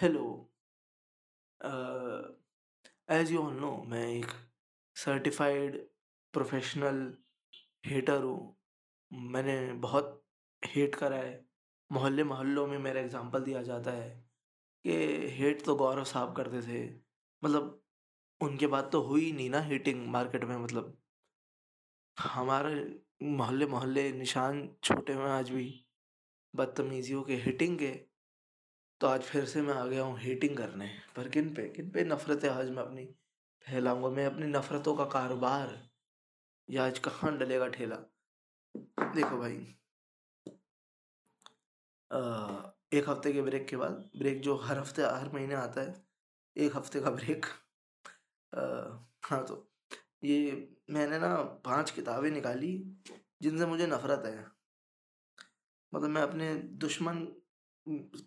Hello as you all know मैं एक certified professional hater हूँ। मैंने बहुत हेट करा है। मोहल्ले मोहल्लों में मेरा एग्जांपल दिया जाता है कि हेट तो गौरव साहब करते थे। मतलब उनके बाद तो हुई नहीं ना हेटिंग मार्केट में मतलब हमारे मोहल्ले मोहल्ले निशान छोटे में आज भी। बदतमीजियों के हिटिंग के तो आज फिर से मैं आ गया हूँ हेटिंग करने। पर किन पे? किन पे नफ़रतें आज मैं अपनी फैलाऊँगा? मैं अपनी नफ़रतों का कारोबार। या आज कहाँ डलेगा ठेला? देखो भाई। आ, एक हफ़्ते के ब्रेक के बाद ब्रेक जो हर हफ़्ते हर महीने आता है एक हफ़्ते का ब्रेक। हाँ तो ये मैंने ना पाँच किताबें निकाली जिनसे मुझे नफ़रत है। मतलब मैं अपने दुश्मन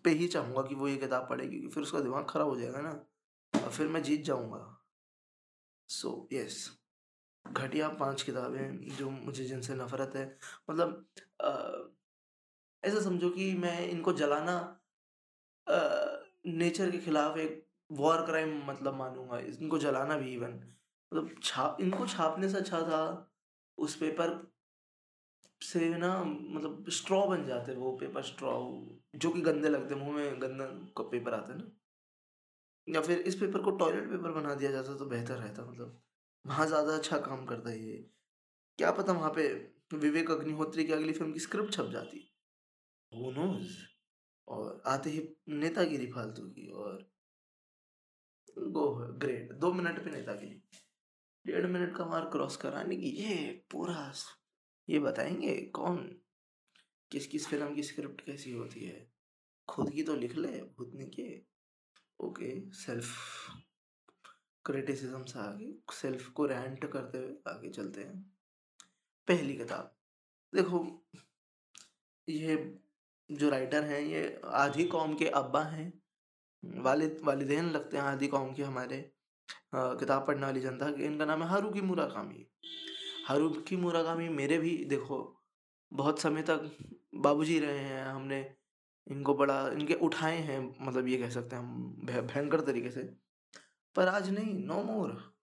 पे ही चाहूँगा कि वो ये किताब पढ़ेगी फिर उसका दिमाग ख़राब हो जाएगा ना और फिर मैं जीत जाऊँगा सो so, यस yes. घटिया पाँच किताबें जो मुझे जिनसे नफ़रत है मतलब ऐसा समझो कि मैं इनको जलाना आ, नेचर के खिलाफ एक वॉर क्राइम मतलब मानूँगा इनको जलाना भी इवन मतलब छाप इनको छापने से अच्छा था उस पेपर से ना मतलब स्ट्रॉ बन जाते वो पेपर स्ट्रॉ जो कि गंदे लगते मुँह में गंदा का पेपर आता है ना। या फिर इस पेपर को टॉयलेट पेपर बना दिया जाता तो बेहतर रहता मतलब वहाँ ज़्यादा अच्छा काम करता है ये। क्या पता वहाँ पे विवेक अग्निहोत्री की अगली फ़िल्म की स्क्रिप्ट छप जाती। वो नोज़ और आते ही नेतागिरी फालतू की और गो ग्रेट दो मिनट पे नेतागिरी। डेढ़ मिनट का मार्क क्रॉस कराने की, ये पूरा ये बताएँगे, कौन? किस किस फ़िल्म की स्क्रिप्ट कैसी होती है? खुद की तो लिख ले भूतनी के ओके, सेल्फ क्रिटिसिज्म से आगे, सेल्फ को रेंट करते हुए आगे चलते हैं। पहली किताब। देखो, ये जो राइटर हैं, ये आधी कौम के अब्बा हैं। वालिद वालिदैन लगते हैं आधी कौम के हमारे। किताब पढ़ने वाली जनता के। इनका नाम है हारू हारूकी मुराकामी। हारूकी मुराकामी मेरे भी देखो, बहुत समय तक बाबूजी रहे हैं, हमने इनको बड़ा, इनके उठाए हैं मतलब ये कह सकते हैं हम भयंकर तरीके से। पर आज नहीं नो मोर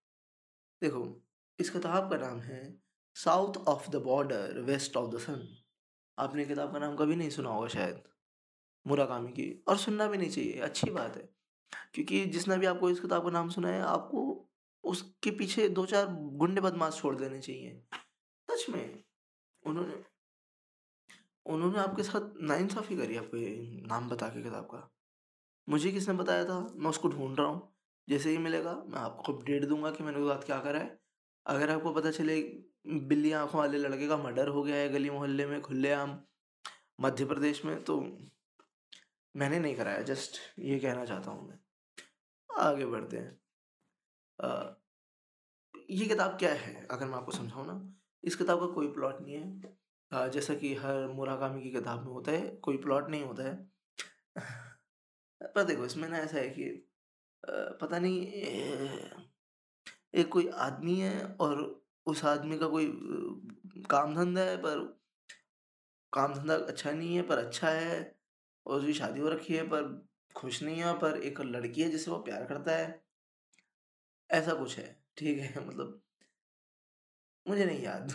देखो, इस किताब का नाम है south of the border west of the sun आपने किताब का नाम कभी नहीं सुना होगा शायद मुराकामी की। और सुनना भी नहीं चाहिए, अच्छी बात है। क्योंकि जिसने भी आपको इस किताब का नाम सुना है आपको उसके पीछे दो चार गुंडे बदमाश छोड़ देने चाहिए। सच में। उन्होंने उन्होंने आपके साथ नाइंसाफ़ी करी आपको नाम बता के किताब का। मुझे किसने बताया था? मैं उसको ढूंढ रहा हूँ। जैसे ही मिलेगा, मैं आपको अपडेट दूँगा कि मैंने उसके साथ क्या करा है। अगर आपको पता चले, बिल्ली आँखों वाले लड़के का मर्डर हो गया है गली मोहल्ले में, खुलेआम मध्य प्रदेश में तो मैंने नहीं कराया, जस्ट ये कहना चाहता हूँ मैं। आगे बढ़ते हैं। ये किताब क्या है? अगर मैं आपको समझाऊँ ना, इस किताब का कोई प्लॉट नहीं है। जैसा कि हर मुराकामी की किताब में होता है, कोई प्लॉट नहीं होता है। पर देखो, इसमें ना ऐसा है कि पता नहीं, एक कोई आदमी है और उस आदमी का कोई काम धंधा है, पर काम धंधा अच्छा नहीं है, पर अच्छा है और उसकी शादी हो रखी है, पर खुश नहीं है, पर एक लड़की है जिससे वो प्यार करता है। ऐसा कुछ है ठीक है? मतलब मुझे नहीं याद।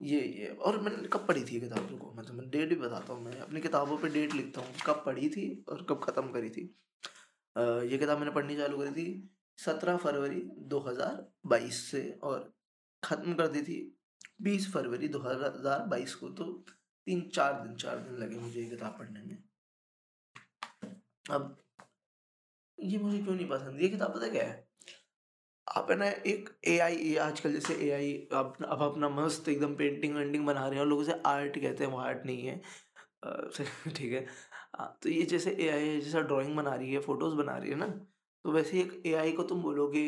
ये ये और मैंने कब पढ़ी थी किताब? को मतलब मैं डेट भी बताता हूँ मैं अपनी किताबों पे डेट लिखता हूँ कब पढ़ी थी और कब ख़त्म करी थी। आ, ये किताब मैंने पढ़नी चालू करी थी सत्रह फरवरी 2022 से और ख़त्म कर दी थी बीस फरवरी 2022 को तो तीन चार दिन चार दिन लगे मुझे ये किताब पढ़ने में। अब ये मुझे क्यों नहीं पसंद? ये किताब पता क्या है? आप है ना, एक ए आई आजकल जैसे ए आई अब अब अपना मस्त एकदम पेंटिंग वेंटिंग बना रहे हैं और लोग उसे आर्ट कहते हैं, वो आर्ट नहीं है। ठीक है। तो ये जैसे ए आई जैसा ड्राइंग बना रही है फ़ोटोज़ बना रही है ना तो वैसे एक ए आई को तुम बोलोगे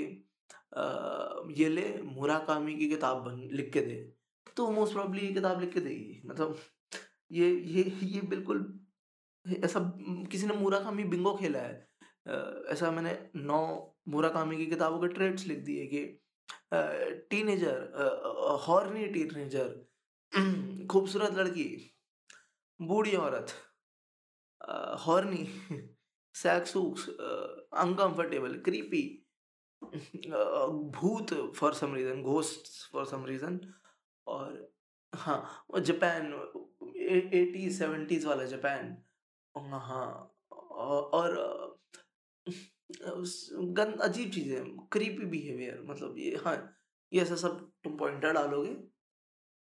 ये ले मुराकामी की किताब बन, लिख के दे। तो मोस्ट प्रॉब्ली ये किताब लिख के देगी मतलब ये ये ये बिल्कुल, ऐसा, किसी ने मुराकामी बिंगो खेला है। ऐसा मैंने नौ मुराकामी की किताबों के ट्रेड्स लिख दिए कि टीनेजर हॉर्नी टीनेजर, खूबसूरत लड़की, बूढ़ी औरत हॉर्नी सैक्सूक्स अनकंफर्टेबल, क्रीपी भूत for some reason, ghost for some reason, और हाँ जापान एटी सेवेंटीज वाला जापान हाँ और गन अजीब चीज़ें क्रीपी बिहेवियर मतलब ये हाँ ये ऐसा सब तुम पॉइंटर डालोगे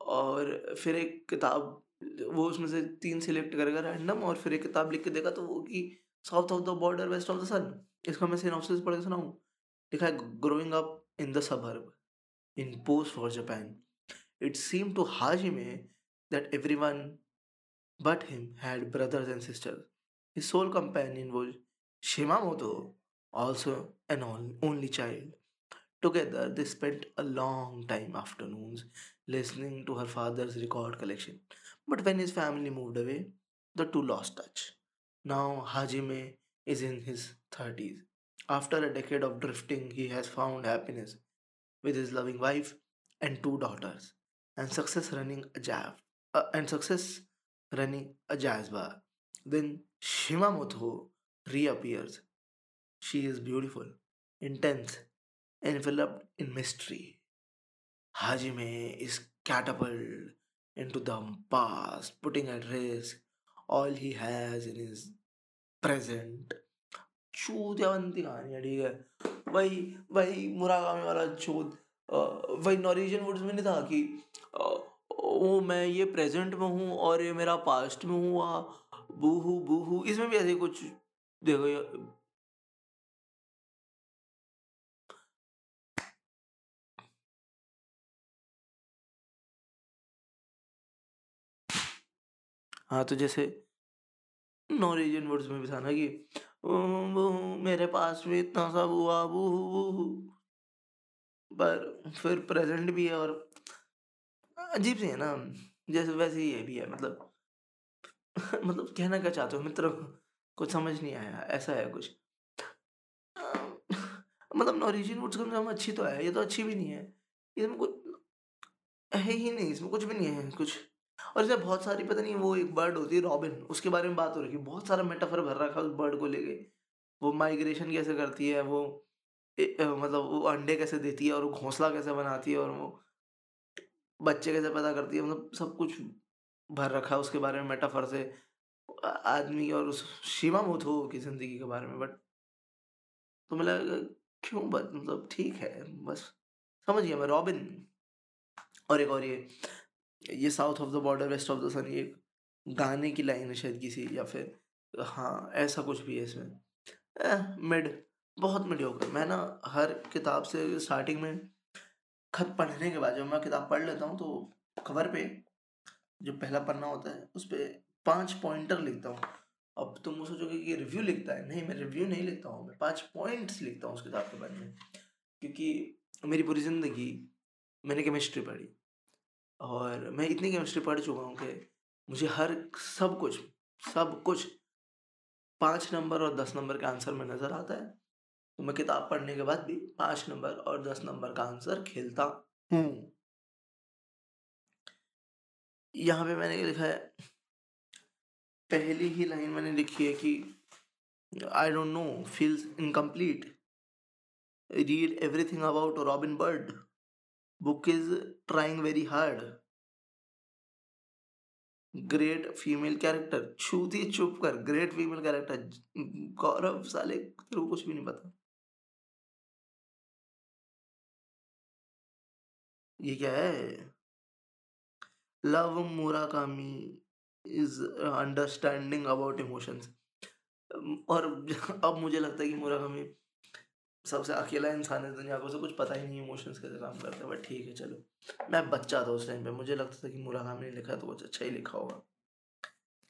और फिर एक किताब, वो उसमें से तीन सिलेक्ट करेगा रैंडम और फिर एक किताब लिख के देगा तो वो कि south of the border west of the sun इसका मैं सिनॉप्सिस पढ़ के सुनाऊँ लिखा है growing up in the suburb in postwar Japan it seem to Hajime that everyone but him had brothers and sisters. His sole companion was Shimamoto, also an only child. Together, they spent a long time afternoons listening to her father's record collection. But when his family moved away, the two lost touch. Now, Hajime is in his 30s. After a decade of drifting, he has found happiness with his loving wife and two daughters, and success running a jazz uh, and success running a jazz bar. Then Shimamoto reappears. She is beautiful, intense, enveloped in mystery. Hajime is catapulted into the past, putting at risk all he has in his present चूतियावंती कहानी है ठीक है वही वही मुरागामी वाला चूत वही Norwegian woods में नहीं था कि ओ मैं ये प्रेजेंट में हूँ और ये मेरा पास्ट में हुआ बूहू बूहू इसमें भी ऐसे कुछ देखो ये- हाँ तो जैसे नॉरिजियन वर्ड्स में भी था ना कि मेरे पास भी इतना सब हुआ बूहू बूहू पर फिर प्रेजेंट भी है और अजीब सी है ना, जैसे वैसे ही ये भी है मतलब मतलब कहना क्या चाहते हो मित्र? कुछ समझ नहीं आया ऐसा है कुछ। मतलब नॉरिजिन वुड्स कम से कम अच्छी तो है ये तो अच्छी भी नहीं है। इसमें कुछ है ही नहीं इसमें कुछ भी नहीं है कुछ। और इसमें बहुत सारी पता नहीं वो एक बर्ड होती है रॉबिन उसके बारे में बात हो रही है बहुत सारा मेटाफर भर रखा है उस बर्ड को लेके। वो माइग्रेशन कैसे करती है वो ए, मतलब वो अंडे कैसे देती है और वो घोंसला कैसे बनाती है और वो बच्चे कैसे पैदा करती है मतलब सब कुछ भर रखा है उसके बारे में मेटाफर से। आदमी और उस शिवा मोथो की ज़िंदगी के बारे में, बट तो मैं लगा क्यों बस मतलब ठीक है, बस समझ गया मैं रॉबिन और एक और ये ये south of the border, west of the sun, ये गाने की लाइन है शायद किसी या फिर हाँ ऐसा कुछ भी है इसमें। मिड, बहुत मिड होकर मैं ना हर किताब से स्टार्टिंग में खत पढ़ने के बाद जब मैं किताब पढ़ लेता हूँ तो कवर पे जो पहला पन्ना होता है, उस पर पाँच पॉइंटर लिखता हूँ। अब तुम वो सोचोगे कि रिव्यू लिखता है? नहीं, मैं रिव्यू नहीं लिखता हूँ, मैं पाँच पॉइंट्स लिखता हूँ उस किताब के बारे में। क्योंकि मेरी पूरी ज़िंदगी मैंने केमिस्ट्री पढ़ी और मैं इतनी केमिस्ट्री पढ़ चुका हूँ कि मुझे हर सब कुछ सब कुछ पाँच नंबर और दस नंबर का आंसर में नज़र आता है। तो मैं किताब पढ़ने के बाद भी पाँच नंबर और दस नंबर का आंसर खेलता हूँ। यहाँ पे मैंने लिखा है? पहली ही लाइन मैंने लिखी है कि I don't know feels incomplete read everything about Robin Bird book is trying very hard great female character छूती चुप कर। ग्रेट फीमेल कैरेक्टर गौरव साले, तेरे को कुछ भी नहीं पता। ये क्या है? Love Murakami. Is understanding about emotions और अब मुझे लगता है कि मुराकामी सबसे अकेला इंसान है दुनिया को उसे कुछ पता ही नहीं इमोशंस कैसे काम करते हैं बट ठीक है चलो। मैं बच्चा था उस टाइम पे मुझे लगता था कि मुराकाम ने लिखा तो कुछ अच्छा ही लिखा होगा।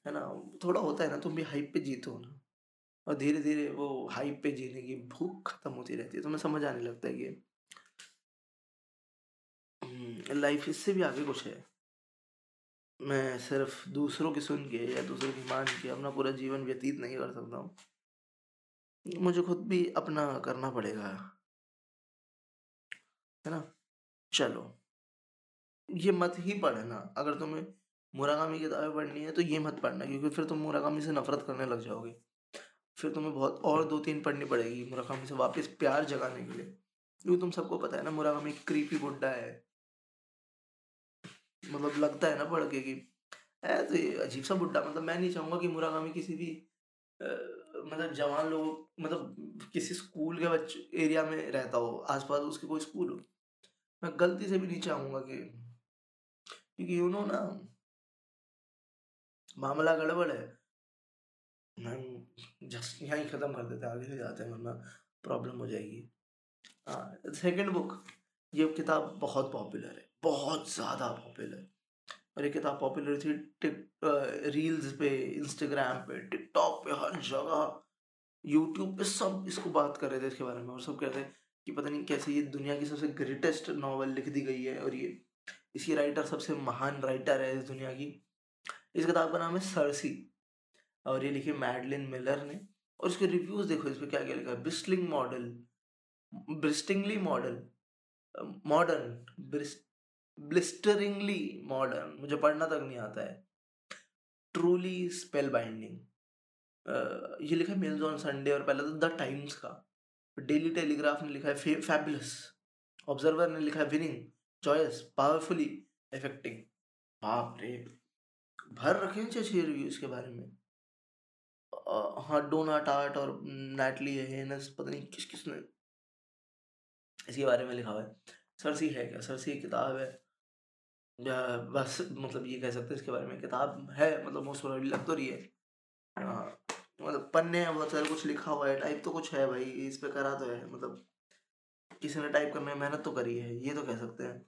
है ना? थोड़ा होता है ना तुम भी हाइप पे जीतो ना। और धीरे धीरे वो हाइप पे जीने की भूख खत्म होती रहती है तो मैं समझ आने लगता है कि लाइफ हम्म, इससे भी आगे कुछ है। मैं सिर्फ़ दूसरों की सुन के या दूसरों की मान के अपना पूरा जीवन व्यतीत नहीं कर सकता हूँ मुझे खुद भी अपना करना पड़ेगा। है ना? चलो। ये मत ही पढ़ना, अगर तुम्हें मुरागामी किताबें पढ़नी है तो ये मत पढ़ना क्योंकि फिर तुम मुराकामी से नफ़रत करने लग जाओगे। फिर तुम्हें बहुत और दो तीन पढ़नी पड़ेगी मुराकामी से वापस प्यार जगाने के लिए क्योंकि तुम सबको पता है ना मुरागामी क्रीपी बुड्ढा है मतलब लगता है ना पढ़ के कि तो अजीब सा बुड्ढा। मतलब मैं नहीं चाहूँगा कि मुराकामी किसी भी आ, मतलब जवान लोग मतलब किसी स्कूल के बच्चे एरिया में रहता हो आसपास उसके कोई स्कूल हो। मैं गलती से भी नहीं चाहूँगा कि क्योंकि यू नो ना मामला गड़बड़ है। मैं जस्ट यहाँ ही ख़त्म कर देते आगे से जाते हैं वरना प्रॉब्लम हो जाएगी। हाँ सेकेंड बुक ये किताब बहुत पॉपुलर है। बहुत ज़्यादा पॉपुलर। और ये किताब पॉपुलर थी, टिक रील्स पे, इंस्टाग्राम पे, टिकटॉक पे, हर जगह। यूट्यूब पे सब इसको बात कर रहे थे इसके बारे में और सब कह रहे थे कि पता नहीं कैसे ये दुनिया की सबसे ग्रेटेस्ट नावल लिख दी गई है और ये, इसकी राइटर सबसे महान राइटर है इस दुनिया की। इस किताब का नाम है सरसी और ये लिखी मैडलिन मिलर ने। और इसके रिव्यूज़ देखो इस पर क्या क्या लिखा है? Bristling model, bristingly model modern blisteringly modern मुझे पढ़ना तक नहीं आता है। ट्रूली स्पेल बाइंडिंग ये लिखा है मिल्स ऑन संडे और पहले तो द टाइम्स का। डेली टेलीग्राफ ने लिखा है फैबुलस ऑब्जर्वर ने लिखा है विनिंग जॉयस पावरफुली इफेक्टिंग बाप रे। भर रखे हैं छह रिव्यू इसके बारे में। हाँ डोना टार्ट और नैटली हेनस पता नहीं किस किस ने इसके बारे में लिखा हुआ है। सरसी है क्या? सरसी किताब है। बस मतलब ये कह सकते हैं इसके बारे में किताब है मतलब मोस्ट प्रोबेबली लग तो रही है। हाँ। मतलब पन्ने हैं बहुत सारे कुछ लिखा हुआ है टाइप तो कुछ है भाई इस पे करा तो है मतलब किसी ने टाइप करने में मेहनत तो करी है ये तो कह सकते हैं।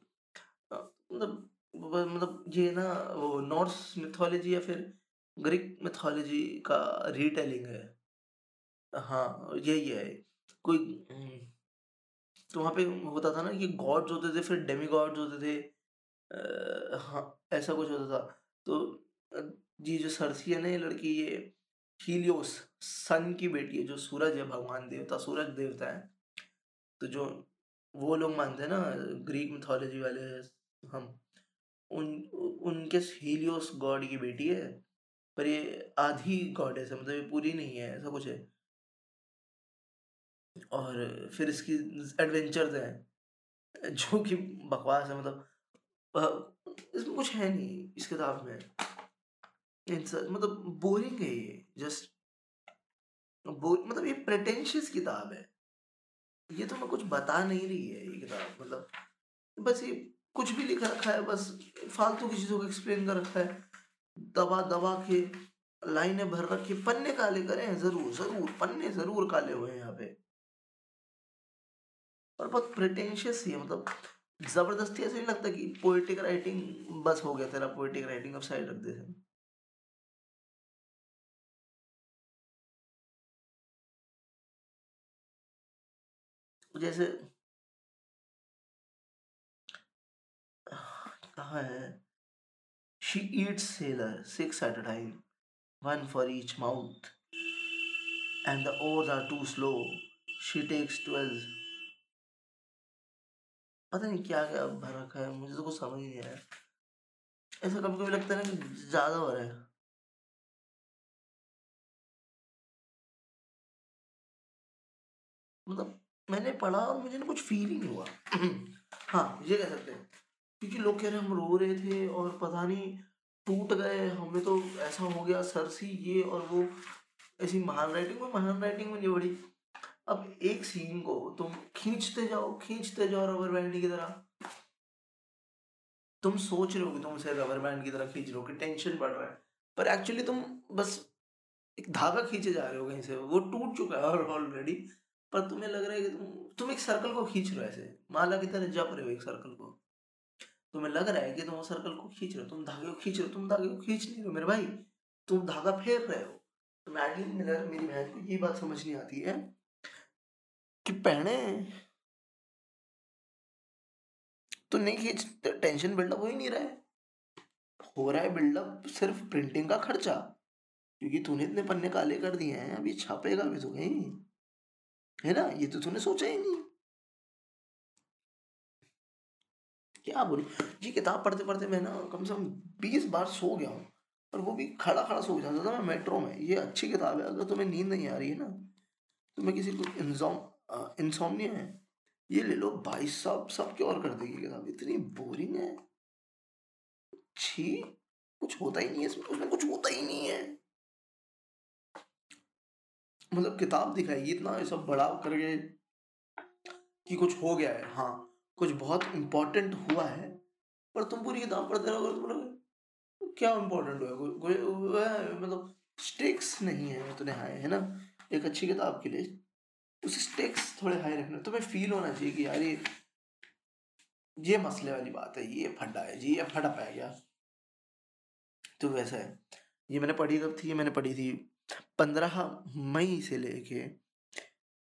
मतलब मतलब ये ना वो नॉर्स मिथोलॉजी या फिर ग्रीक मिथोलॉजी का रीटेलिंग है। हाँ यही है। कोई हम्म, तो वहाँ पे होता था ना कि गॉड्स होते थे फिर डेमी गॉड्स होते थे हाँ ऐसा कुछ होता था। तो जी जो सरसी है ना ये लड़की, ये हीलियोस, सन की बेटी है, जो सूरज है, भगवान देवता, सूरज देवता है। तो जो वो लोग मानते हैं ना, ग्रीक मिथोलॉजी वाले हम, उन, उनके हीलियोस गॉड की बेटी है, पर ये आधी गॉडेस है मतलब ये पूरी नहीं है, ऐसा कुछ है। और फिर इसकी एडवेंचर्स हैं, जो कि बकवास है मतलब इसमें कुछ है नहीं इस किताब में। मतलब बोरिंग है ये, जस्ट मतलब ये प्रेटेंशियस किताब है। ये तो मैं कुछ बता नहीं रही है ये किताब मतलब बस ये कुछ भी लिखा रखा है, बस फालतू की चीज़ों को एक्सप्लेन कर रखा है। दबा दबा के लाइनें भर रखी, पन्ने काले करें ज़रूर ज़रूर, पन्ने ज़रूर काले हुए हैं यहाँ पे। और बहुत प्रिटेंशियस ही है मतलब ज़बरदस्ती ऐसे नहीं लगता कि पोएटिक राइटिंग बस हो गया तेरा पोइटिक राइटिंग अब साइड रख दे जैसे कहाँ है? She eats sailor six at a time one for each mouth and the oars are too slow she takes twelve पता नहीं क्या क्या भर रखा है, मुझे तो कुछ समझ नहीं आया ऐसा कभी कभी लगता है ना कि ज़्यादा हो रहा है। मतलब मैंने पढ़ा और मुझे ना कुछ फील ही नहीं हुआ। हाँ ये कह सकते हैं। क्योंकि लोग कह रहे हम रो रहे थे और पता नहीं टूट गए, हमें तो ऐसा हो गया, सर सी ये और वो, ऐसी महान राइटिंग में, महान राइटिंग में नहीं बड़ी अब एक सीन को तुम खींचते जाओ खींचते जाओ रबर बैंड की तरह। तुम सोच रहे हो कि तुम उसे रबर बैंड की तरह खींच रहे हो, कि टेंशन बढ़ रहा है। पर एक्चुअली तुम बस एक धागा खींचे जा रहे हो कहीं से, वो टूट चुका है और ऑलरेडी पर तुम्हें लग रहा है कि तुम तुम एक सर्कल को खींच रहे हो ऐसे, माला की तरह जप रहे हो एक सर्कल को। तुम्हें लग रहा है कि तुम वो सर्कल को खींच रहे हो, तुम धागे को खींच रहे हो, तुम धागे को खींच नहीं रहे हो मेरे भाई। तुम धागा फेर रहे हो। तो मैडलिन मिलर मेरी बहन को ये बात समझ नहीं आती है। कि पहने तो नहीं खींच टेंशन बिल्डअप हो ही नहीं रहा है। हो रहा है बिल्डअप सिर्फ़ प्रिंटिंग का खर्चा, क्योंकि तूने इतने पन्ने काले कर दिए हैं अभी छापेगा भी तो कहीं। है ना? ये तो तूने सोचा ही नहीं। क्या बोलूँ? ये किताब पढ़ते पढ़ते मैं ना कम से कम बीस बार सो गया हूँ, और वो भी खड़ा खड़ा सो जाता था। मैं मेट्रो में, ये अच्छी किताब है, अगर तुम्हें नींद नहीं आ रही है ना तो मैं किसी को इंसोम इंसोमनिया है। ये ले लो भाई साहब सब क्योर कर देगी किताब। इतनी बोरिंग है। छी, कुछ होता ही नहीं है इसमें, उसमें कुछ होता ही नहीं है। मतलब किताब दिखाएगी, इतना ये सब बड़ा करके कि कुछ हो गया है। हाँ कुछ बहुत इम्पोर्टेंट हुआ है, पर तुम पूरी किताब पढ़ते रहोगे तुम लोग क्या इम्पोर्टेंट हुआ कोई मतलब स्टेक्स नहीं है, उतने हाई है ना? एक अच्छी किताब के लिए उसे स्टेक्स थोड़े हाई रखने। तुम्हें फील होना चाहिए कि यार ये ये मसले वाली बात है, ये फटा है, जी, ये फटा पाया गया। तो वैसा है। ये मैंने पढ़ी कब थी? ये मैंने पढ़ी थी पंद्रह मई से लेके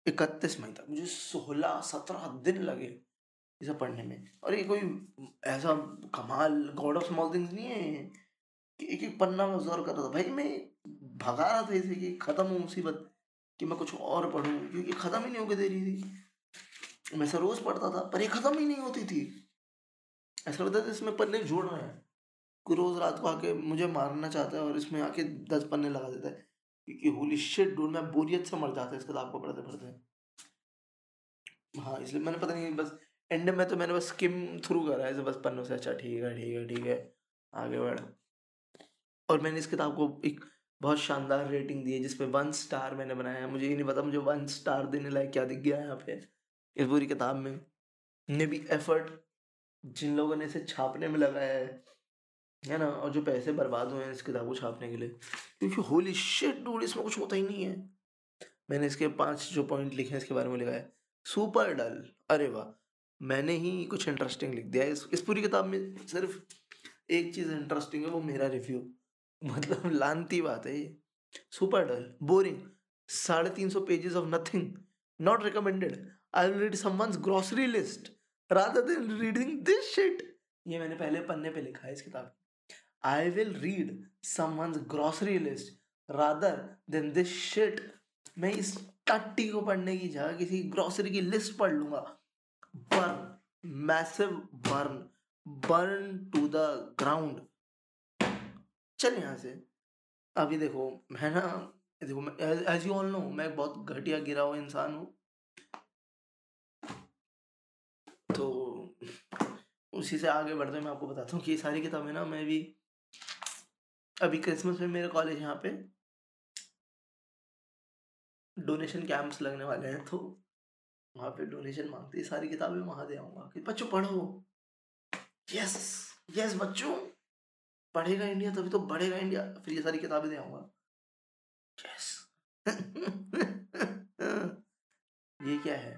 इकतीस मई तक। मुझे सोलह सत्रह दिन लगे इसे पढ़ने में। और ये कोई ऐसा कमाल गॉड ऑफ़ स्मॉल थिंग्स नहीं है कि एक एक पन्ना में ज़ोर कर रहा था। भाई मैं भगा रहा था इसे कि ख़त्म हो मुसीबत। कि मैं कुछ और पढ़ूं, क्योंकि ख़त्म ही नहीं होकर दे रही थी। मैं रोज़ पढ़ता था, पर ये ख़त्म ही नहीं होती थी। ऐसा लगता था इसमें पन्ने जोड़ रहे हैं। कोई रोज़ रात को आके मुझे मारना चाहता है और इसमें आके दस पन्ने लगा देता है। क्योंकि होली शिट डूड मैं बोरियत से मर जाता है इस किताब को पढ़ते पढ़ते। हाँ इसलिए मैंने पता नहीं, बस एंड में तो मैंने बस स्किम थ्रू करा है बस पन्नों से अच्छा ठीक है ठीक है ठीक है, आगे बढ़। और मैंने इस किताब को एक बहुत शानदार रेटिंग दी है जिसपे वन स्टार मैंने बनाया है। मुझे ये नहीं पता, मुझे वन स्टार देने लायक क्या दिख गया यहाँ पे। इस पूरी किताब में ने भी एफर्ट जिन लोगों ने इसे छापने में लगाया है है ना? और जो पैसे बर्बाद हुए हैं इस किताब को छापने के लिए। क्योंकि होली शिट डूड इसमें कुछ होता ही नहीं है। मैंने इसके पाँच जो पॉइंट लिखे हैं, इसके बारे में लिखा है। सुपर डल अरे वाह। मैंने ही कुछ इंटरेस्टिंग लिख दिया इस इस पूरी किताब में सिर्फ़ एक चीज़ इंटरेस्टिंग है, वो मेरा रिव्यू मतलब लानती बात है ये। सुपर डल, बोरिंग, साढ़े तीन सौ pages of nothing not recommended I will read someone's grocery list rather than reading this shit ये मैंने पहले पन्ने पे लिखा है इस किताब I will read someone's grocery list rather than this shit मैं इस टट्टी को पढ़ने की जगह किसी ग्रोसरी की लिस्ट पढ़ लूँगा। Burn massive burn burn to the ground चल यहाँ से। अभी देखो, मैं ना, देखो एज यू ऑल नो मैं बहुत घटिया गिरा हुआ इंसान हूँ। तो उसी से आगे बढ़ते मैं आपको बताता हूँ कि ये सारी किताबें ना मैं भी, अभी क्रिसमस में मेरे कॉलेज यहाँ पे डोनेशन कैंप्स लगने वाले हैं तो वहाँ पे डोनेशन मांगते सारी किताबें वहाँ दे आऊँगा। कि बच्चों, पढ़ो। यस यस बच्चों। पढ़ेगा इंडिया, तभी तो बढ़ेगा इंडिया। फिर ये सारी किताबें दे आऊँगा। यस ये क्या है?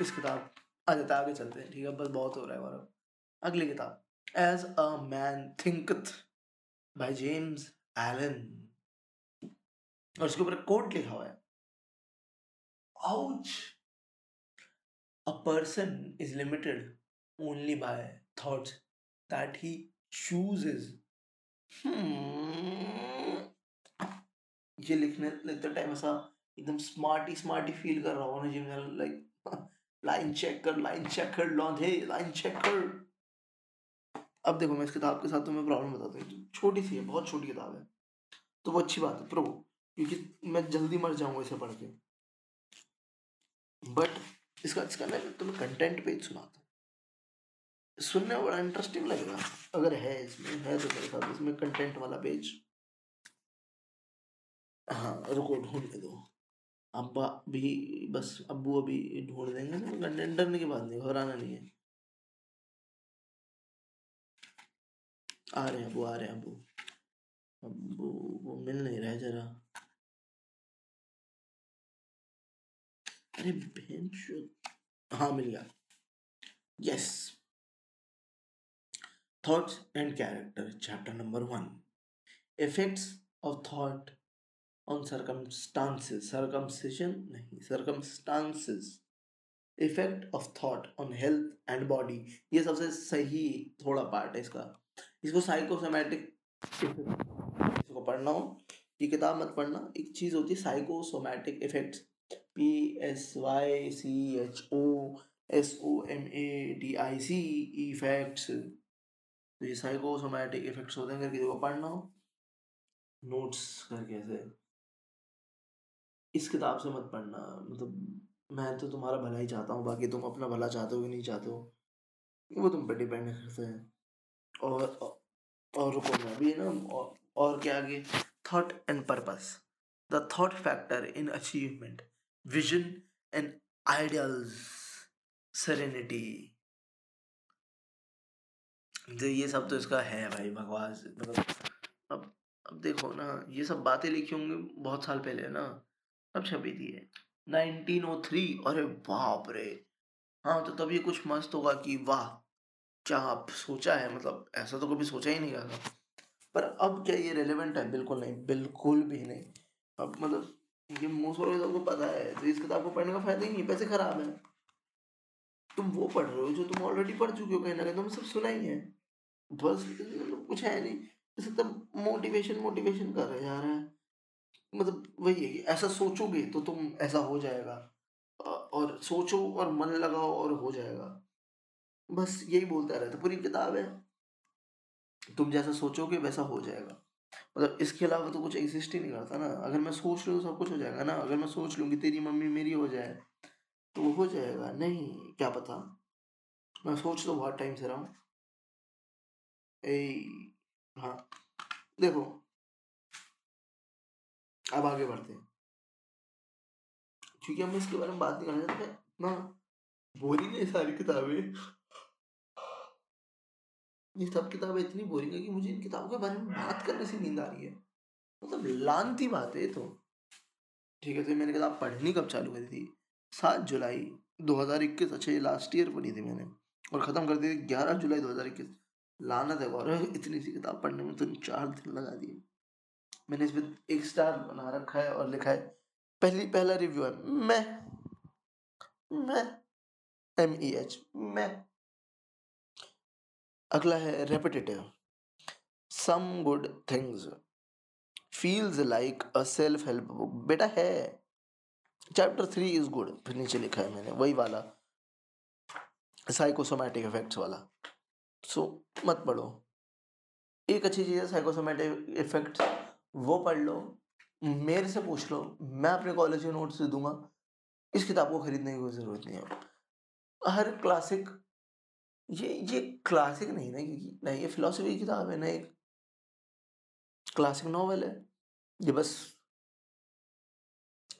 इस किताब, आ जाता आगे चलते हैं। ठीक है, बस बहुत हो रहा है गौरव अगली किताब। As a man thinketh by James Allen और उसके ऊपर कोट लिखा हुआ है। Ouch! A person is limited only by thoughts that he chooses. ये लिखने, लिखते टाइम ऐसा एकदम स्मार्टी स्मार्टी फील कर रहा हूँ ना जिम लाइक लाइन चेक कर लाइन चेक कर लॉन्च है लाइन चेक कर अब देखो मैं इस किताब के साथ तुम्हें प्रॉब्लम बताता हूँ। छोटी सी है, बहुत छोटी किताब है। तो वो अच्छी बात है प्रो क्योंकि मैं जल्दी मर जाऊँगा इसे पढ़ के। बट इसका इसका मैं तुम्हें कंटेंट पेज सुनाता हूँ। सुनने में बड़ा इंटरेस्टिंग लगेगा। अगर है इसमें, है तो मेरे साथ इसमें कंटेंट वाला पेज हाँ रुको, ढूँढने दो। अब्बा भी, बस अब्बू अभी ढूंढ देंगे तो कंटेंट डरने की बात नहीं, घबराना नहीं है। आ रहे हैं अबू आ रहे हैं अबू अबू वो मिल नहीं रहा है जरा। अरे, बहन हाँ मिल गया। Yes thoughts and character chapter number one effects of thought on circumstances circumcision नहीं circumstances effect of thought on health and body ये सबसे सही थोड़ा पार्ट है इसका। इसको साइकोसोमैटिक इसको पढ़ना हो। ये किताब मत पढ़ना। एक चीज़ होती है psychosomatic effects P S Y C H O S O M A D I C effects तो ये साइकोसोमैटिक इफेक्ट्स होते हैं अगर किसी को पढ़ना। हो नोट्स करके ऐसे। इस किताब से मत पढ़ना मतलब मैं तो तुम्हारा भला ही चाहता हूँ बाकी तुम अपना भला चाहते हो कि नहीं चाहते हो वो तुम पर डिपेंड करते हैं। और और रुको मैं भी ना और, और क्या आगे? Thought and purpose the thought factor in achievement vision and ideals serenity तो ये सब तो इसका है भाई, बकवास। मतलब अब अब देखो ना, ये सब बातें लिखी होंगी बहुत साल पहले ना अब छपी थी है 1903 अरे बाप रे। हाँ तो तब ये कुछ मस्त होगा कि वाह, क्या आप सोचा है? मतलब ऐसा तो कभी सोचा ही नहीं था। पर अब क्या ये रेलिवेंट है? बिल्कुल नहीं, बिल्कुल भी नहीं। अब मतलब ये मोस्ट ऑफ़ सबको पता है तो इस किताब को पढ़ने का फ़ायदा ही नहीं, पैसे खराब है। तुम वो पढ़ रहे हो जो तुम ऑलरेडी पढ़ चुके हो कहीं ना कहीं, तुम सब सुना ही है। बस कुछ है नहीं। जैसे तब मोटिवेशन मोटिवेशन कर रहे जा रहा है मतलब वही है कि ऐसा सोचोगे तो तुम ऐसा हो जाएगा। और सोचो और मन लगाओ और हो जाएगा। बस यही बोलता रहता पूरी किताब है। तुम जैसा सोचोगे वैसा हो जाएगा। मतलब इसके अलावा तो कुछ एग्जिस्ट ही नहीं करता ना। अगर मैं सोच लूँ सब कुछ हो जाएगा ना। अगर मैं सोच लूँ कि तेरी मम्मी मेरी हो जाए तो हो जाएगा। नहीं, क्या पता। मैं सोच तो बहुत टाइम से रहा हूँ। हाँ। देखो। अब आगे बढ़ते हैं। क्योंकि हम इसके बारे में बात नहीं करना चाहते ना बोरिंग है सारी किताबें। ये सब किताबें इतनी बोरिंग है कि मुझे इन किताबों के बारे में बात करने से नींद आ रही है। मतलब लानती बात है तो। ठीक है तो मैंने किताब पढ़नी कब चालू करी थी। सात जुलाई 2021 अच्छा ये लास्ट ईयर पढ़ी थी मैंने, और ख़त्म कर दी थी ग्यारह जुलाई 2021 लानत है गौरव इतनी सी किताब पढ़ने में तो चार दिन लगा दिए। मैंने इस पर एक स्टार बना रखा है और लिखा है, पहली, पहला रिव्यू है, मैं मैं एम ई एच मैं। अगला है repetitive some good things feels like a self help book बेटा है। चैप्टर थ्री इज़ गुड फिर नीचे लिखा है मैंने वही वाला। साइकोसोमैटिक इफेक्ट्स वाला। सो so, मत पढ़ो। एक अच्छी चीज़ है साइकोसोमैटिक इफ़ेक्ट वो पढ़ लो मेरे से पूछ लो मैं अपने कॉलेज के नोट्स दे दूँगा इस किताब को खरीदने की कोई ज़रूरत नहीं है। हर क्लासिक ये ये क्लासिक नहीं ना क्योंकि नहीं ये फिलोसफी किताब है ना एक क्लासिक नॉवल है ये बस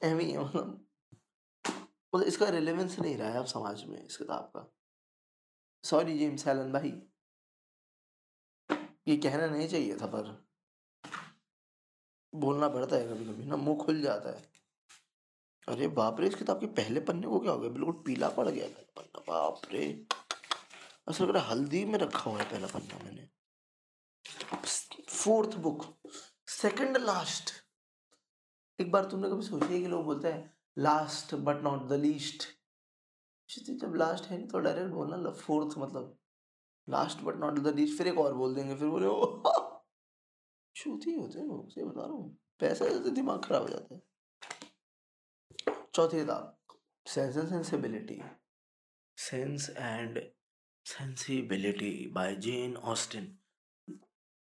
एवी मतलब। मतलब इसका रिलेवेंस नहीं रहा है अब समाज में, इस किताब का। सॉरी जेम्स हेलन भाई। ये कहना नहीं चाहिए था, पर बोलना पड़ता है कभी कभी ना, मुँह खुल जाता है। अरे बाप रे, इस किताब के पहले पन्ने को क्या हो गया? बिल्कुल पीला पड़ गया पहला पन्ना, बाप रे। असल में हल्दी में रखा हुआ है पहला पन्ना मैंने। फोर्थ बुक सेकंड लास्ट एक बार तुमने कभी सोचा कि लोग बोलते हैं last but not the least जब लास्ट है तो डायरेक्ट बोलना फोर्थ मतलब। Last but not the least फिर एक और बोल देंगे, फिर बोले ही होते हैं लोग बता रहा हूँ। पैसा से दिमाग खराब हो जाता है। चौथी किताब sense and sensibility sense and sensibility by Jane Austen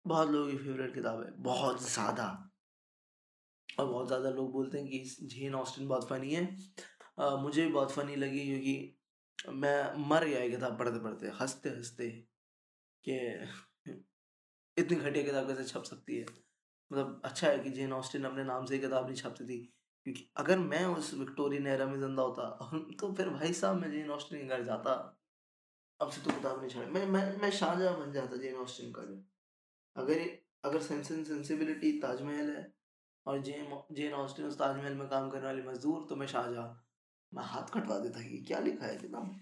बहुत लोगों की फेवरेट किताब है, बहुत ज़्यादा। और बहुत ज़्यादा लोग बोलते हैं कि जेन ऑस्टिन बहुत फ़नी है। आ, मुझे भी बहुत फ़नी लगी क्योंकि मैं मर गया किताब पढ़ते पढ़ते हँसते हँसते कि इतनी घटिया किताब कैसे छप सकती है? मतलब अच्छा है कि जेन ऑस्टिन अपने नाम से किताब नहीं छपती थी क्योंकि अगर मैं उस विक्टोरियन एरा में ज़िंदा होता तो फिर भाई साहब मैं जेन ऑस्टिन के घर जाता। अब से तो किताब नहीं छड़े मैं मैं मैं शाहजहाँ बन जाता जेन ऑस्टिन का। अगर अगर एंड सेंसिबिलिटी ताजमहल है और जेन जेन ऑस्टिन उस ताजमहल में काम करने वाले मजदूर तो मैं शाहजहाँ। मैं हाथ कटवा देता कि क्या लिखा है किताब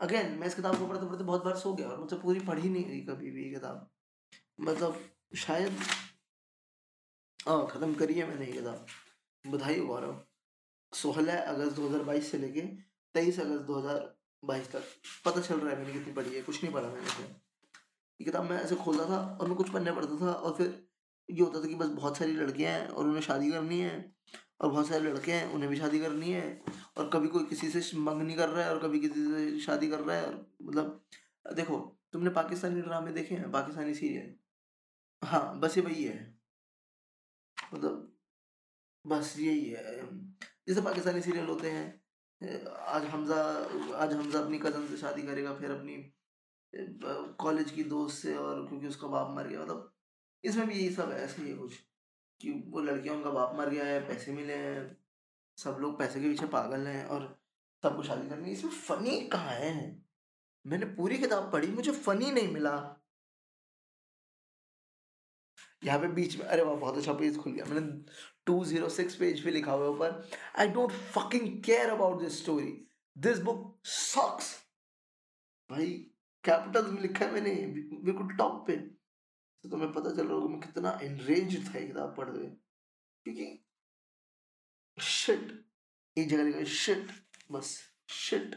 अगेन मैं इस किताब को पढ़ते पढ़ते बहुत बार सो गया और मुझसे पूरी पढ़ी नहीं गई कभी भी ये किताब। मतलब शायद हाँ ख़त्म करिए मैंने ये किताब। बधाई हो गौरव सोलह अगस्त 2022 से लेके तेईस अगस्त 2022 तक। पता चल रहा है मैंने कितनी पढ़ी है, कुछ नहीं पढ़ा मैंने। ये किताब मैं ऐसे खोलता था और मैं कुछ पढ़ने पड़ता था और फिर ये होता था कि बस बहुत सारी लड़कियाँ हैं और उन्हें शादी करनी है और बहुत सारे लड़के हैं, उन्हें भी शादी करनी है और कभी कोई किसी से मंग नहीं कर रहा है और कभी किसी से शादी कर रहा है और मतलब देखो, तुमने पाकिस्तानी ड्रामे देखे हैं, पाकिस्तानी सीरियल हाँ बस ये वही है। मतलब बस यही है। जैसे पाकिस्तानी सीरियल होते हैं, आज हमजा आज हमजा अपनी कज़न से शादी करेगा, फिर अपनी कॉलेज की दोस्त से और क्योंकि उसका बाप मर गया मतलब इसमें भी यही सब ऐसे ही कुछ, कि वो लड़कियाँ उनका बाप मर गया है, पैसे मिले हैं, सब लोग पैसे के पीछे पागल हैं और सबको शादी करनी। इसमें फनी कहाँ है? मैंने पूरी किताब पढ़ी, मुझे फनी नहीं मिला। यहाँ पे बीच में, अरे वाह, बहुत अच्छा पेज खुल गया। मैंने टू ज़ीरो सिक्स पेज पे लिखा हुआ ऊपर। I don't fucking care about this story this book sucks भाई कैपिटल्स में लिखा है मैंने, बिल्कुल टॉप पे। तो तुम्हें पता चल रहा होगा मैं कितना एनरेज था किताब पढ़ रहे क्योंकि शिट एक जगह लिखा शिट बस शिट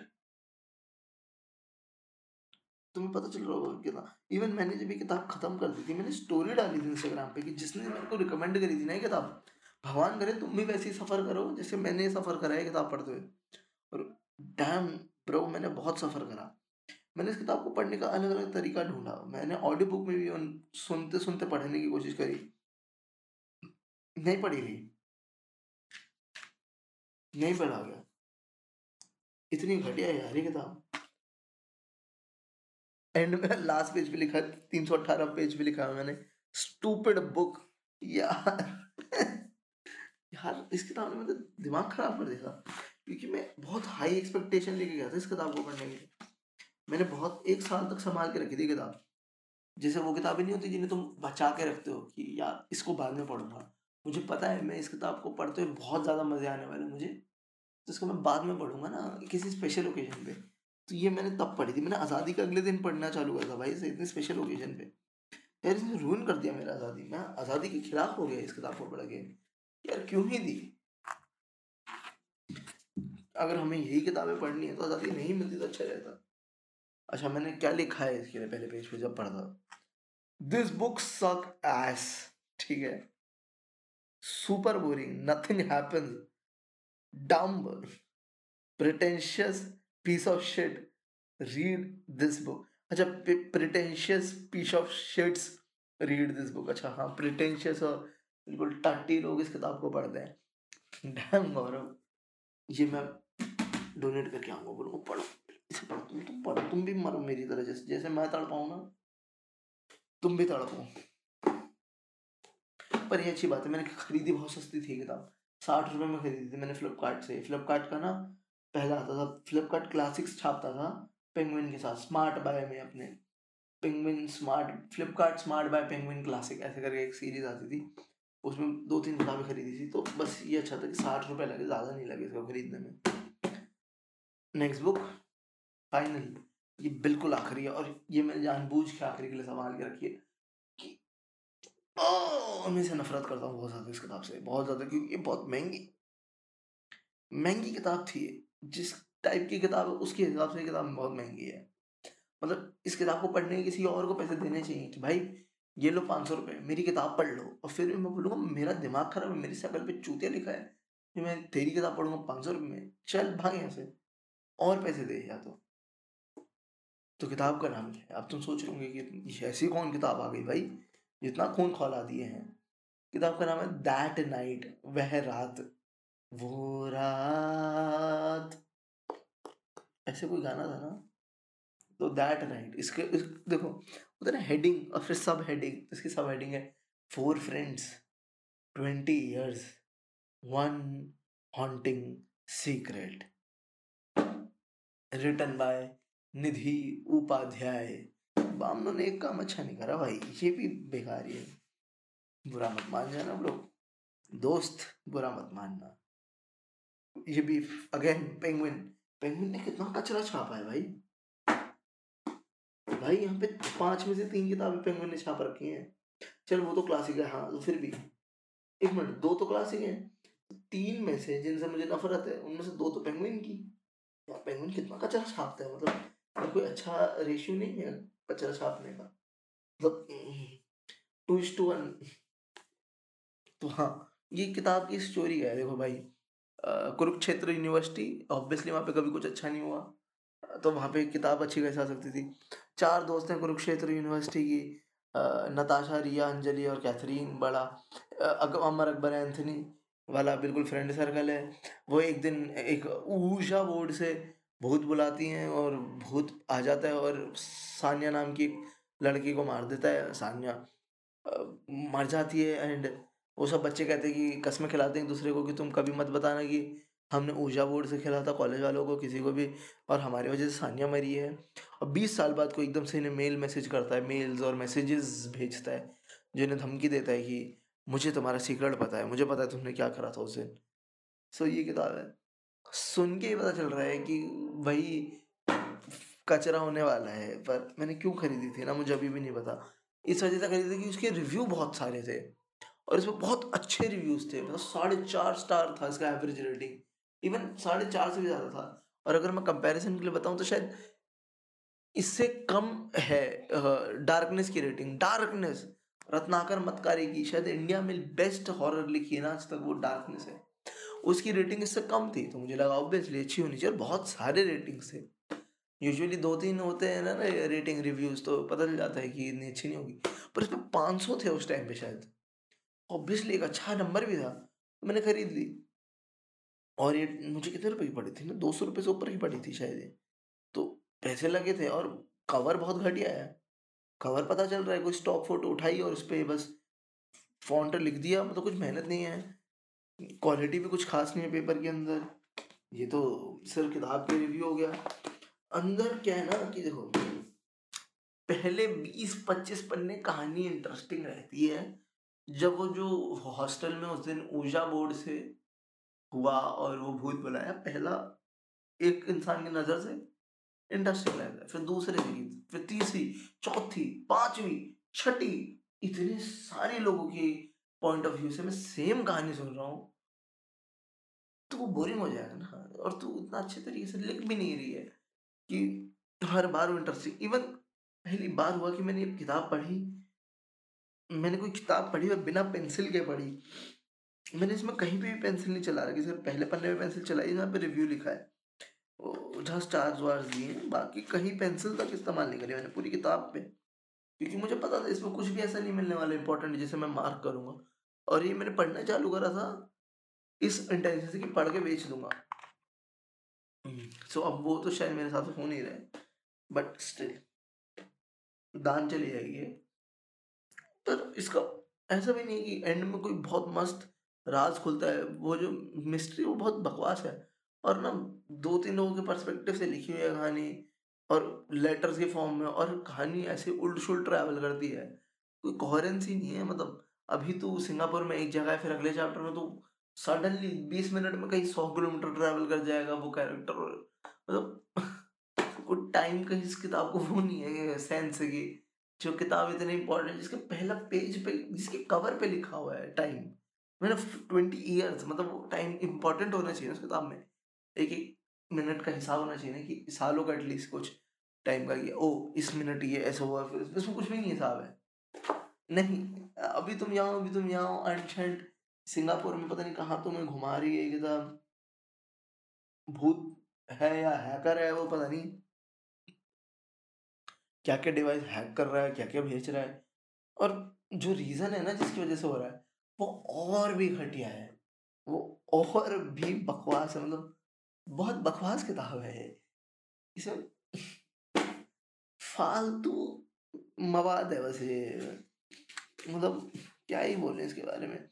तुम्हें पता चल रहा होगा कितना इवन मैंने जब ये किताब खत्म कर दी थी, मैंने स्टोरी डाली थी इंस्टाग्राम पे कि जिसने मेरे को रिकमेंड करी थी ना ये किताब, भगवान करे तुम भी वैसे ही सफ़र करो जैसे मैंने सफ़र करा है किताब पढ़ते हुए। और डैम ब्रो मैंने बहुत सफ़र करा। मैंने इस किताब को पढ़ने का अलग अलग तरीका ढूंढा। मैंने ऑडियो बुक में भी सुनते सुनते पढ़ने की कोशिश करी। नहीं पढ़ी गई नहीं पढ़ा गया। इतनी घटिया यार ये किताब। एंड में लास्ट पेज पे लिखा, तीन सौ अठारह पेज पे लिखा मैंने। स्टूपिड बुक यार। यार, इस किताब ने मेरा दिमाग खराब कर दिया क्योंकि मैं बहुत हाई एक्सपेक्टेशन लेके गया था इस किताब को पढ़ने के लिए। मैंने बहुत एक साल तक संभाल के रखी थी किताब। जैसे वो किताबें नहीं होती जिन्हें तुम बचा के रखते हो कि यार इसको बाद में पढ़ूँगा। मुझे पता है मैं इस किताब को पढ़ते हुए बहुत ज़्यादा मज़े आने वाले मुझे। तो इसको मैं बाद में पढ़ूँगा ना किसी स्पेशल ओकेजन पे। तो ये मैंने तब पढ़ी थी, मैंने आज़ादी का अगले दिन पढ़ना चालू करा था भाई से इतनी स्पेशल ओकेजन पे। यार इसने रून कर दिया मेरा आज़ादी। मैं आज़ादी के खिलाफ हो गया इस किताब को पढ़ के। यार क्यों ही दी? अगर हमें यही किताबें पढ़नी है तो आज़ादी नहीं मिलती तो अच्छा रहता। अच्छा मैंने क्या लिखा है इसके लिए? पहले पेज पे जब पढ़ा दिस बुक सक एस ठीक है? Super boring nothing happens dumb pretentious piece of shit read this book अच्छा pretentious piece of shits read this book अच्छा हाँ प्रिटेंशियस और बिल्कुल टट्टी लोग इस किताब को पढ़ते हैं। डैम गौरव, ये मैं डोनेट करके आऊँगा, बोलूँगा, पढ़ो। तुम तुम पढ़ो तुम भी मरो मेरी तरह, जैसे जैसे मैं तड़पाऊँ ना, तुम भी तड़पो पर ये अच्छी बात है, मैंने खरीदी बहुत सस्ती थी किताब। साठ रुपए में खरीदी थी मैंने फ्लिपकार्ट से। फ्लिपकार्ट का ना, पहला आता था, फ्लिपकार्ट क्लासिक्स छापता था, पेंगुइन के साथ, स्मार्ट बाय में अपने। Penguin smart, Flipkart smart buy Penguin classic, ऐसे करके एक सीरीज़ आती थी। उसमें दो तीन किताबें खरीदी थी तो बस ये अच्छा था कि साठ रुपए लगे, ज़्यादा नहीं लगे इसको खरीदने में। Next book. फाइनल, ये बिल्कुल आखिरी है और ये मैंने जानबूझ के आखिरी के लिए संभाल के रखी है कि मैं इसे नफरत करता हूँ बहुत ज़्यादा इस किताब से, बहुत ज़्यादा क्योंकि ये बहुत महँगी महँगी किताब थी जिस टाइप की किताब है, उसके हिसाब से किताब बहुत महँगी है। मतलब इस किताब को पढ़ने के किसी और को पैसे देने चाहिए कि भाई, ये लो पाँच सौ रुपये मेरी किताब पढ़ लो और फिर मैं बोलूँगा, मेरा दिमाग खराब है, मेरी शकल पे चूतिया लिखा है कि मैं तेरी किताब पढ़ूँगा पाँच सौ रुपये में, चल भाग यहाँ से, और पैसे दे या तो। तो किताब का नाम क्या है अब तुम सोच रहे कि ऐसी कौन किताब आ गई भाई? जितना खून खौला दिए हैं। किताब का नाम है दैट नाइट वह रात। वो रात। ऐसे कोई गाना था ना? तो दैट नाइट इसके इस, देखो ना हेडिंग और फिर सब हेडिंग इसकी सब हेडिंग है four friends twenty years one haunting secret written by Nidhi Upadhyay. बामनों ने एक काम अच्छा नहीं करा भाई, ये भी बेकार है बुरा मत मान जाना ब्रो। दोस्त, बुरा मत मानना। ये भी अगेन पेंगुइन पेंगुइन ने कितना कचरा छापा है भाई। भाई, यहाँ पे पाँच में से तीन किताबें पेंगुइन ने छाप रखी हैं। चल, वो तो क्लासिक है। हाँ तो फिर भी। एक मिनट, दो तो क्लासिक है। तीन में से जिनसे मुझे नफरत है, उनमें से दो तो पेंगुइन की। पेंगुइन कितना कचरा छापता है मतलब कोई अच्छा रेशियो नहीं है कचरा छापने का। मतलब टू इज़ टू वन तो हाँ ये किताब की स्टोरी है। देखो भाई कुरुक्षेत्र यूनिवर्सिटी ऑब्वियसली वहाँ पे कभी कुछ अच्छा नहीं हुआ। तो वहाँ पे किताब अच्छी कैसे आ सकती थी। चार दोस्त हैं कुरुक्षेत्र यूनिवर्सिटी की नताशा, रिया, अंजलि और कैथरीन, बड़ा। अमर अकबर, एंथनी वाला बिल्कुल फ्रेंड सर्कल है। वो एक दिन एक ऊषा बोर्ड से भूत बुलाती हैं और भूत आ जाता है और सानिया नाम की लड़की को मार देता है, सानिया मर जाती है एंड वो सब बच्चे कहते हैं कि कस्में खिलाते हैं एक दूसरे को कि तुम कभी मत बताना कि हमने ऊर्जा बोर्ड से खेला था कॉलेज वालों को, किसी को भी और हमारी वजह से सानिया मरी है। और बीस साल बाद को एकदम से इन्हें मेल मैसेज करता है मेल्स और मैसेजेस भेजता है जो इन्हें धमकी देता है कि मुझे तुम्हारा सीक्रेट पता है, मुझे पता है तुमने क्या करा था उस दिन। सो ये किताब है। सुन के ही पता चल रहा है कि वही कचरा होने वाला है, पर मैंने क्यों खरीदी थी ना, मुझे अभी भी नहीं पता। इस वजह से खरीदी थी कि उसके रिव्यू बहुत सारे थे और इसमें बहुत अच्छे रिव्यूज़ थे। मतलब साढ़े चार स्टार था इसका एवरेज रेटिंग इवन साढ़े चार से भी ज़्यादा था। और अगर मैं कंपैरिजन के लिए बताऊँ तो शायद इससे कम है डार्कनेस की रेटिंग डार्कनेस रत्नाकर मतकारी की शायद इंडिया में बेस्ट हॉरर लिखी है ना, आज तक वो डार्कनेस है। उसकी रेटिंग इससे कम थी तो मुझे लगा ऑब्वियसली अच्छी होनी चाहिए, और बहुत सारे रेटिंग्स थे। यूजुअली दो तीन होते हैं ना रेटिंग रिव्यूज़ तो पता चल जाता है कि इतनी अच्छी नहीं होगी। पर इसमें पाँच सौ थे उस टाइम पे शायद। ऑब्वियसली एक अच्छा नंबर भी था तो मैंने खरीद ली। और ये मुझे कितने रुपए की पड़ी थी ना, दो सौ रुपये से ऊपर की पड़ी थी शायद ये। तो पैसे लगे थे, और कवर बहुत घटिया है। कवर पता चल रहा है, कोई स्टॉक फ़ोटो उठाई और उस पर बस फॉन्ट लिख दिया मतलब कुछ मेहनत नहीं है। क्वालिटी भी कुछ खास नहीं है पेपर के अंदर। ये तो सिर्फ़ किताब के रिव्यू हो गया। अंदर क्या है ना कि देखो, पहले बीस पच्चीस पन्ने कहानी इंटरेस्टिंग रहती है। जब वो जो हॉस्टल में उस दिन ऊर्जा बोर्ड से हुआ और वो भूत बुलाया पहला एक इंसान की नज़र से इंटरेस्टिंग लगता है। फिर दूसरे की फिर तीसरी, चौथी, पांचवी, छठी, इतने सारे लोगों की पॉइंट ऑफ़ व्यू से मैं सेम कहानी सुन रहा हूँ। तो वो बोरिंग हो जाएगा ना, और तू इतना अच्छे तरीके से लिख भी नहीं रही है कि हर बार वो इंटरेस्टिंग इवन पहली बार हुआ कि मैंने ये किताब पढ़ी, मैंने कोई किताब पढ़ी और बिना पेंसिल के पढ़ी। मैंने इसमें कहीं पे भी पेंसिल नहीं चला रखी, सिर्फ़ पहले पन्ने में पेंसिल चलाई, जहाँ पे रिव्यू लिखा है। जहाँ स्टार्स वार्स दिए हैं, बाकी कहीं पेंसिल तक इस्तेमाल नहीं करी मैंने पूरी किताब पे। क्योंकि मुझे पता था इसमें कुछ भी ऐसा नहीं मिलने वाला इंपॉर्टेंट जिसे मैं मार्क करूँगा। और ये मैंने पढ़ना चालू करा था इस इंटेंशन से कि पढ़ के बेच दूँगा। सो so, अब वो तो शायद मेरे साथ हो नहीं रहे बट स्टिल दान चली जाएगी पर इसका ऐसा भी नहीं कि एंड में कोई बहुत मस्त राज खुलता है वो जो मिस्ट्री वो बहुत बकवास है। और ना दो तीन लोगों के पर्सपेक्टिव से लिखी हुई है कहानी और लेटर्स के फॉर्म में और कहानी ऐसे उल्ट शुल्ट ट्रैवल करती है। कोई कोहरेंसी नहीं है मतलब अभी तो सिंगापुर में एक जगह है, फिर अगले चैप्टर में तो सडनली बीस मिनट में कहीं सौ किलोमीटर ट्रैवल कर जाएगा वो कैरेक्टर मतलब कोई टाइम का इस किताब को वो नहीं है सेंस की जो किताब इतनी इंपॉर्टेंट जिसके पहला पेज पे, जिसके कवर पे लिखा हुआ है टाइम मैंने ट्वेंटी ईयर्स मतलब वो टाइम इंपॉर्टेंट होना चाहिए उस किताब में। एक एक मिनट का हिसाब होना चाहिए ना कि सालों का एटलीस्ट कुछ टाइम का ये ओ, इस मिनट ये ऐसा हुआ, फिर इसमें कुछ भी नहीं हिसाब है। नहीं अभी तुम यहाँ अभी तुम यहाँ एंशेंट सिंगापुर में पता नहीं कहाँ तुम्हें घुमा रही है किताब भूत है या हैकर है वो पता नहीं। क्या क्या डिवाइस हैक कर रहा है क्या क्या भेज रहा है। और जो रीजन है ना जिसकी वजह से हो रहा है, वो और भी घटिया है। वो और भी बकवास है मतलब बहुत बकवास किताब है इसमें फालतू मवाद है बस ये। मतलब क्या ही बोले इसके बारे में।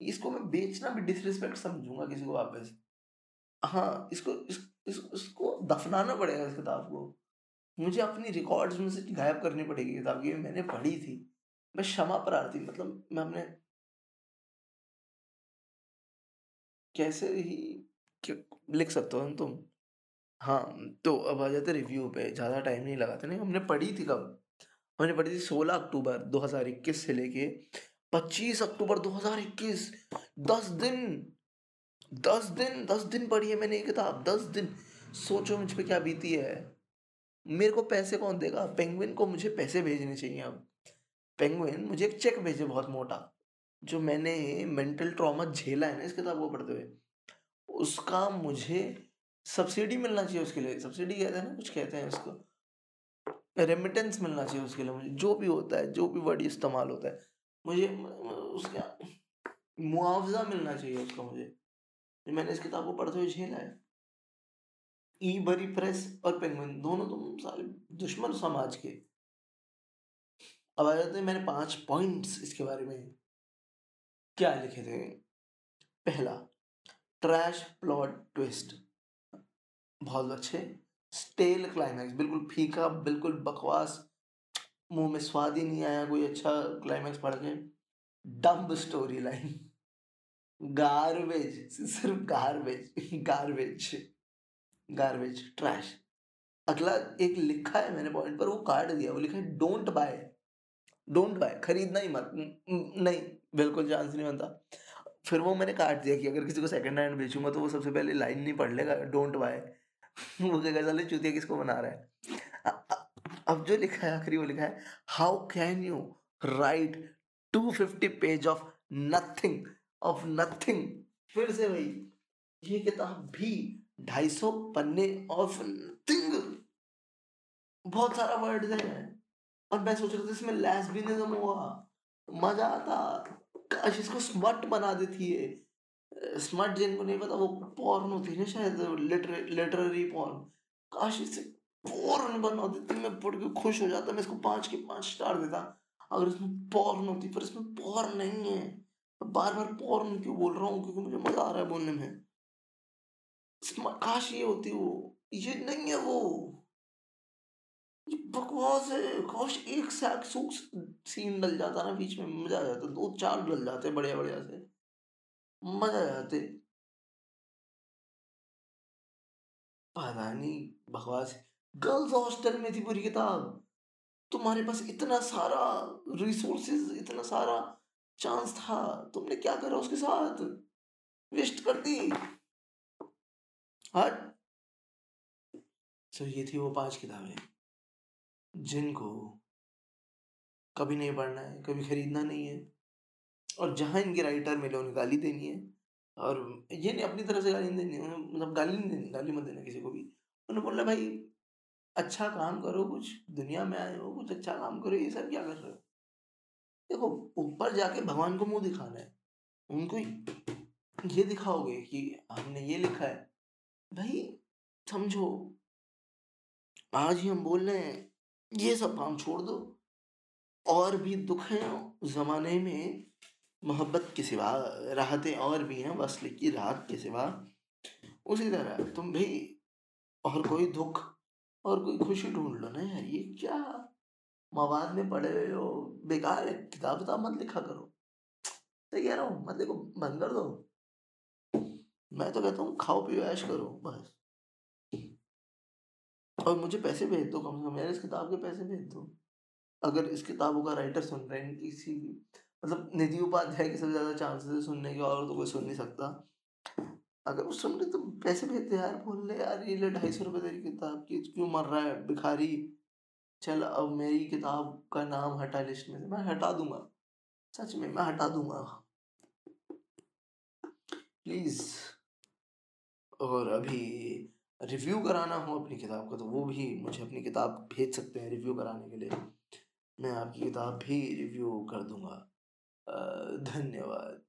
इसको मैं बेचना भी डिसरिस्पेक्ट समझूँगा किसी को वापस। हाँ इसको इस, इस, इसको दफनाना पड़ेगा इस किताब को। मुझे अपनी रिकॉर्ड्स में से गायब करनी पड़ेगी किताब की मैंने पढ़ी थी। मैं क्षमा प्रार्थी मतलब मैं अपने कैसे ही लिख सकते हो तुम? हाँ तो अब आ जाते रिव्यू पे ज़्यादा टाइम नहीं लगाते। नहीं हमने पढ़ी थी कब? हमने पढ़ी थी सोलह अक्टूबर 2021 से लेके 25 अक्टूबर 2021 दस दिन दस दिन दस दिन पढ़ी है मैंने ये किताब, दस दिन। सोचो मुझ पर क्या बीती है। मेरे को पैसे कौन देगा? पेंगुइन को मुझे पैसे भेजने चाहिए अब। पेंगुइन, मुझे एक चेक भेजे बहुत मोटा, जो मैंने मेंटल ट्रॉमा झेला है ना इस किताब को पढ़ते हुए। उसका मुझे सब्सिडी मिलना चाहिए उसके लिए। सब्सिडी कहते हैं ना, कुछ कहते हैं उसको। रेमिटेंस मिलना चाहिए उसके लिए मुझे, जो भी होता है, जो भी वर्ड इस्तेमाल होता है, मुझे, उसका मुआवजा मिलना चाहिए उसका मुझे। मैंने इस किताब को पढ़ते हुए झेला है। ई बरी प्रेस और पेंगुइन, दोनों तुम सारे दुश्मन समाज के। अब आ जाते हैं, मैंने पाँच पॉइंट्स इसके बारे में क्या लिखे थे? पहला ट्रैश प्लॉट ट्विस्ट बहुत अच्छे। स्टेल क्लाइमैक्स, बिल्कुल फीका, बिल्कुल बकवास, मुँह में स्वाद ही नहीं आया कोई अच्छा क्लाइमैक्स पढ़ के। Dumb story line. गार्बेज, सिर्फ़ गार्बेज गार्बेज गार्बेज, ट्रैश। अगला एक लिखा है मैंने पॉइंट पर, वो काट दिया, वो लिखा है डोंट बाय डोंट बाय खरीदना ही मत नहीं, बिल्कुल चांस नहीं बनता। फिर वो मैंने काट दिया कि अगर किसी को सेकंड हैंड बेचूँगा तो वो सबसे पहले लाइन नहीं पढ़ लेगा डोंट बाय वो क्या चले चूतिया किसको बना रहा है? अब जो लिखा है, आखिरी वो लिखा है how can you write two fifty page of nothing of nothing फिर से भाई ये किताब भी ढाई सौ पन्ने ऑफ़ नथिंग बहुत सारा वर्ड है, और मैं सोच रहा था इसमें लेस्बिनिज्म हुआ, मज़ा आता, काश इसको स्मर्ट बना देती है स्मर्ट जिनको नहीं पता, वो पॉर्न होती है ना शायद लिटरेरी पॉर्न काश इसे पॉर्न बना देती, मैं पढ़ के खुश हो जाता, मैं इसको पाँच के पाँच स्टार देता। अगर इसमें पॉर्न होती, पर इसमें पॉर्न नहीं है। बार बार पॉर्न क्यों बोल रहा हूँ? क्योंकि मुझे मज़ा आ रहा है बोलने में। काश ये होती, वो, ये नहीं है वो। ये बकवास है। काश एक सैक सूक सीन डल जाता ना बीच में, मज़ा आ जाता। दो चार डल जाते बढ़िया बढ़िया से। मज़ा आ जाते। पता नहीं, बकवास। गर्ल्स हॉस्टल में थी पूरी किताब। तुम्हारे पास इतना सारा रिसोर्सेज इतना सारा चांस था। तुमने क्या करा उसके साथ? वेस्ट कर दी। हट। सो ये थी वो पाँच किताबें, जिनको कभी नहीं पढ़ना है, कभी खरीदना नहीं है। और जहाँ इनके राइटर मिले, उन्हें गाली देनी है। और ये नहीं, अपनी तरफ़ से गाली नहीं देनी मतलब गाली नहीं देनी, गाली मत देना किसी को भी। उन्होंने बोला, भाई अच्छा काम करो, कुछ दुनिया में आए हो, कुछ अच्छा काम करो, ये सब क्या कर रहे हो? देखो, ऊपर जाके भगवान को मुँह दिखाना है। उनको ये दिखाओगे कि हमने ये लिखा है। भाई, समझो, आज ही हम बोल रहे हैं, ये सब काम छोड़ दो। और भी दुख हैं, जमाने में मोहब्बत के सिवा राहतें और भी हैं वसल की राहत के सिवा। उसी तरह, तुम भी और कोई दुख और कोई खुशी ढूंढ लो ना यार, ये क्या मवाद में पड़े हुए हो? बेकार है, किताब किताब मत लिखा करो। सही कह रहा हूँ, मत देखो बंद कर दो। मैं तो कहता हूँ, खाओ पियो, ऐश करो, बस। और मुझे पैसे भेज दो कम से कम, मेरे इस किताब के पैसे भेज दो। अगर इस किताबों का राइटर सुन रहे हैं, किसी मतलब निधि उपाध्याय के सबसे ज़्यादा चांसेस है सुनने के, और तो कोई सुन नहीं सकता। अगर वो सुन रहे तो पैसे भेज दे यार बोल ले, यार ये ले ढाई सौ रुपये तेरी किताब की क्यों मर रहा है, भिखारी? चल अब मेरी किताब का नाम हटा लिस्ट में से, मैं हटा दूँगा। सच में, मैं हटा दूँगा। प्लीज़ और अभी रिव्यू कराना हो अपनी किताब का तो वो भी मुझे अपनी किताब भेज सकते हैं रिव्यू कराने के लिए। मैं आपकी किताब भी रिव्यू कर दूँगा। धन्यवाद।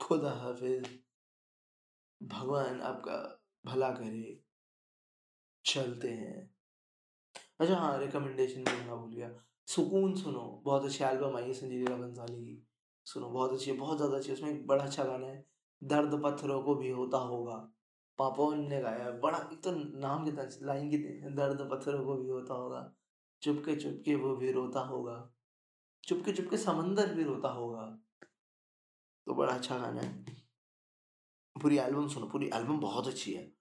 खुदा हाफिज। भगवान आपका भला करे। चलते हैं। अच्छा हाँ रिकमेंडेशन देना भूल गया। सुकून सुनो, बहुत अच्छी एल्बम आई है संजीव लीला बंसाली की। सुनो, बहुत अच्छी है, बहुत ज़्यादा अच्छी है। उसमें एक बड़ा अच्छा गाना है, दर्द पत्थरों को भी होता होगा। पापोन ने गाया बड़ा एक तो नाम कितना, लाइन कितनी दर्द पत्थरों को भी होता होगा। चुपके चुपके वो भी रोता होगा। चुपके चुपके समंदर भी रोता होगा। तो बड़ा अच्छा गाना है। पूरी एल्बम सुनो, पूरी एल्बम बहुत अच्छी है।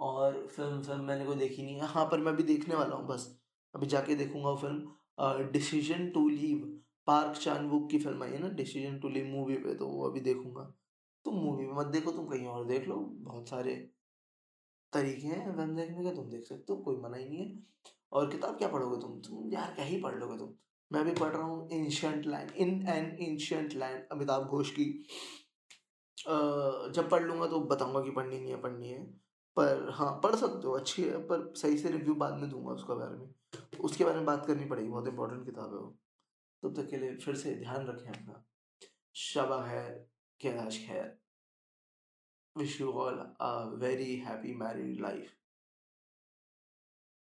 और फ़िल्म फ़िल्म मैंने कोई देखी नहीं है। हाँ पर मैं भी देखने वाला हूँ, बस। अभी जाके देखूँगा film decision to leave Park Chanwook की फ़िल्म आई है ना डिसीज़न टू लीव मूवी पे तो वो अभी देखूँगा। तुम मूवी में मत देखो, तुम कहीं और देख लो। बहुत सारे तरीके हैं फ़िल्म देखने के, तुम देख सकते हो, कोई मना ही नहीं है। और किताब क्या पढ़ोगे तुम? तुम यार क्या ही पढ़ लोगे तुम? मैं भी पढ़ रहा हूँ ancient land in an ancient land Amitabh Ghosh की जब पढ़ लूँगा तो बताऊँगा कि पढ़नी नहीं है, पढ़नी है। पर हाँ, पढ़ सकते हो, अच्छी है पर सही से रिव्यू बाद में दूँगा उसके बारे में। उसके बारे में बात करनी पड़ेगी, बहुत इम्पोर्टेंट किताब है वो। तब तक के लिए फिर से ध्यान रखें अपना। शबा खैर, Kailash Kher. Wish you all a very happy married life.